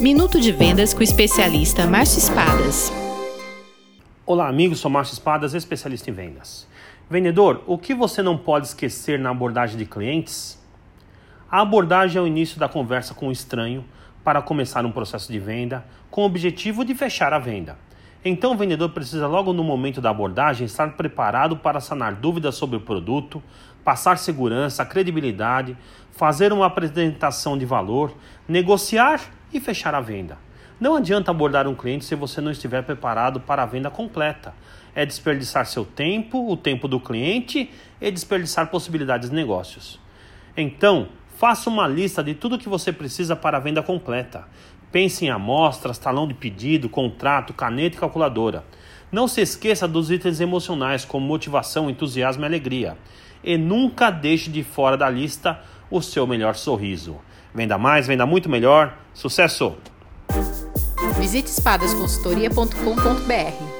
Minuto de Vendas com o especialista Márcio Espadas. Olá, amigos, sou Márcio Espadas, especialista em vendas. Vendedor, o que você não pode esquecer na abordagem de clientes? A abordagem é o início da conversa com o estranho para começar um processo de venda com o objetivo de fechar a venda. Então, o vendedor precisa, logo no momento da abordagem, estar preparado para sanar dúvidas sobre o produto, passar segurança, credibilidade, fazer uma apresentação de valor, negociar e fechar a venda. Não adianta abordar um cliente se você não estiver preparado para a venda completa. É desperdiçar seu tempo, o tempo do cliente e desperdiçar possibilidades de negócios. Então, faça uma lista de tudo que você precisa para a venda completa. Pense em amostras, talão de pedido, contrato, caneta e calculadora. Não se esqueça dos itens emocionais como motivação, entusiasmo e alegria. E nunca deixe de fora da lista o seu melhor sorriso. Venda mais, venda muito melhor. Sucesso! Visite espadasconsultoria.com.br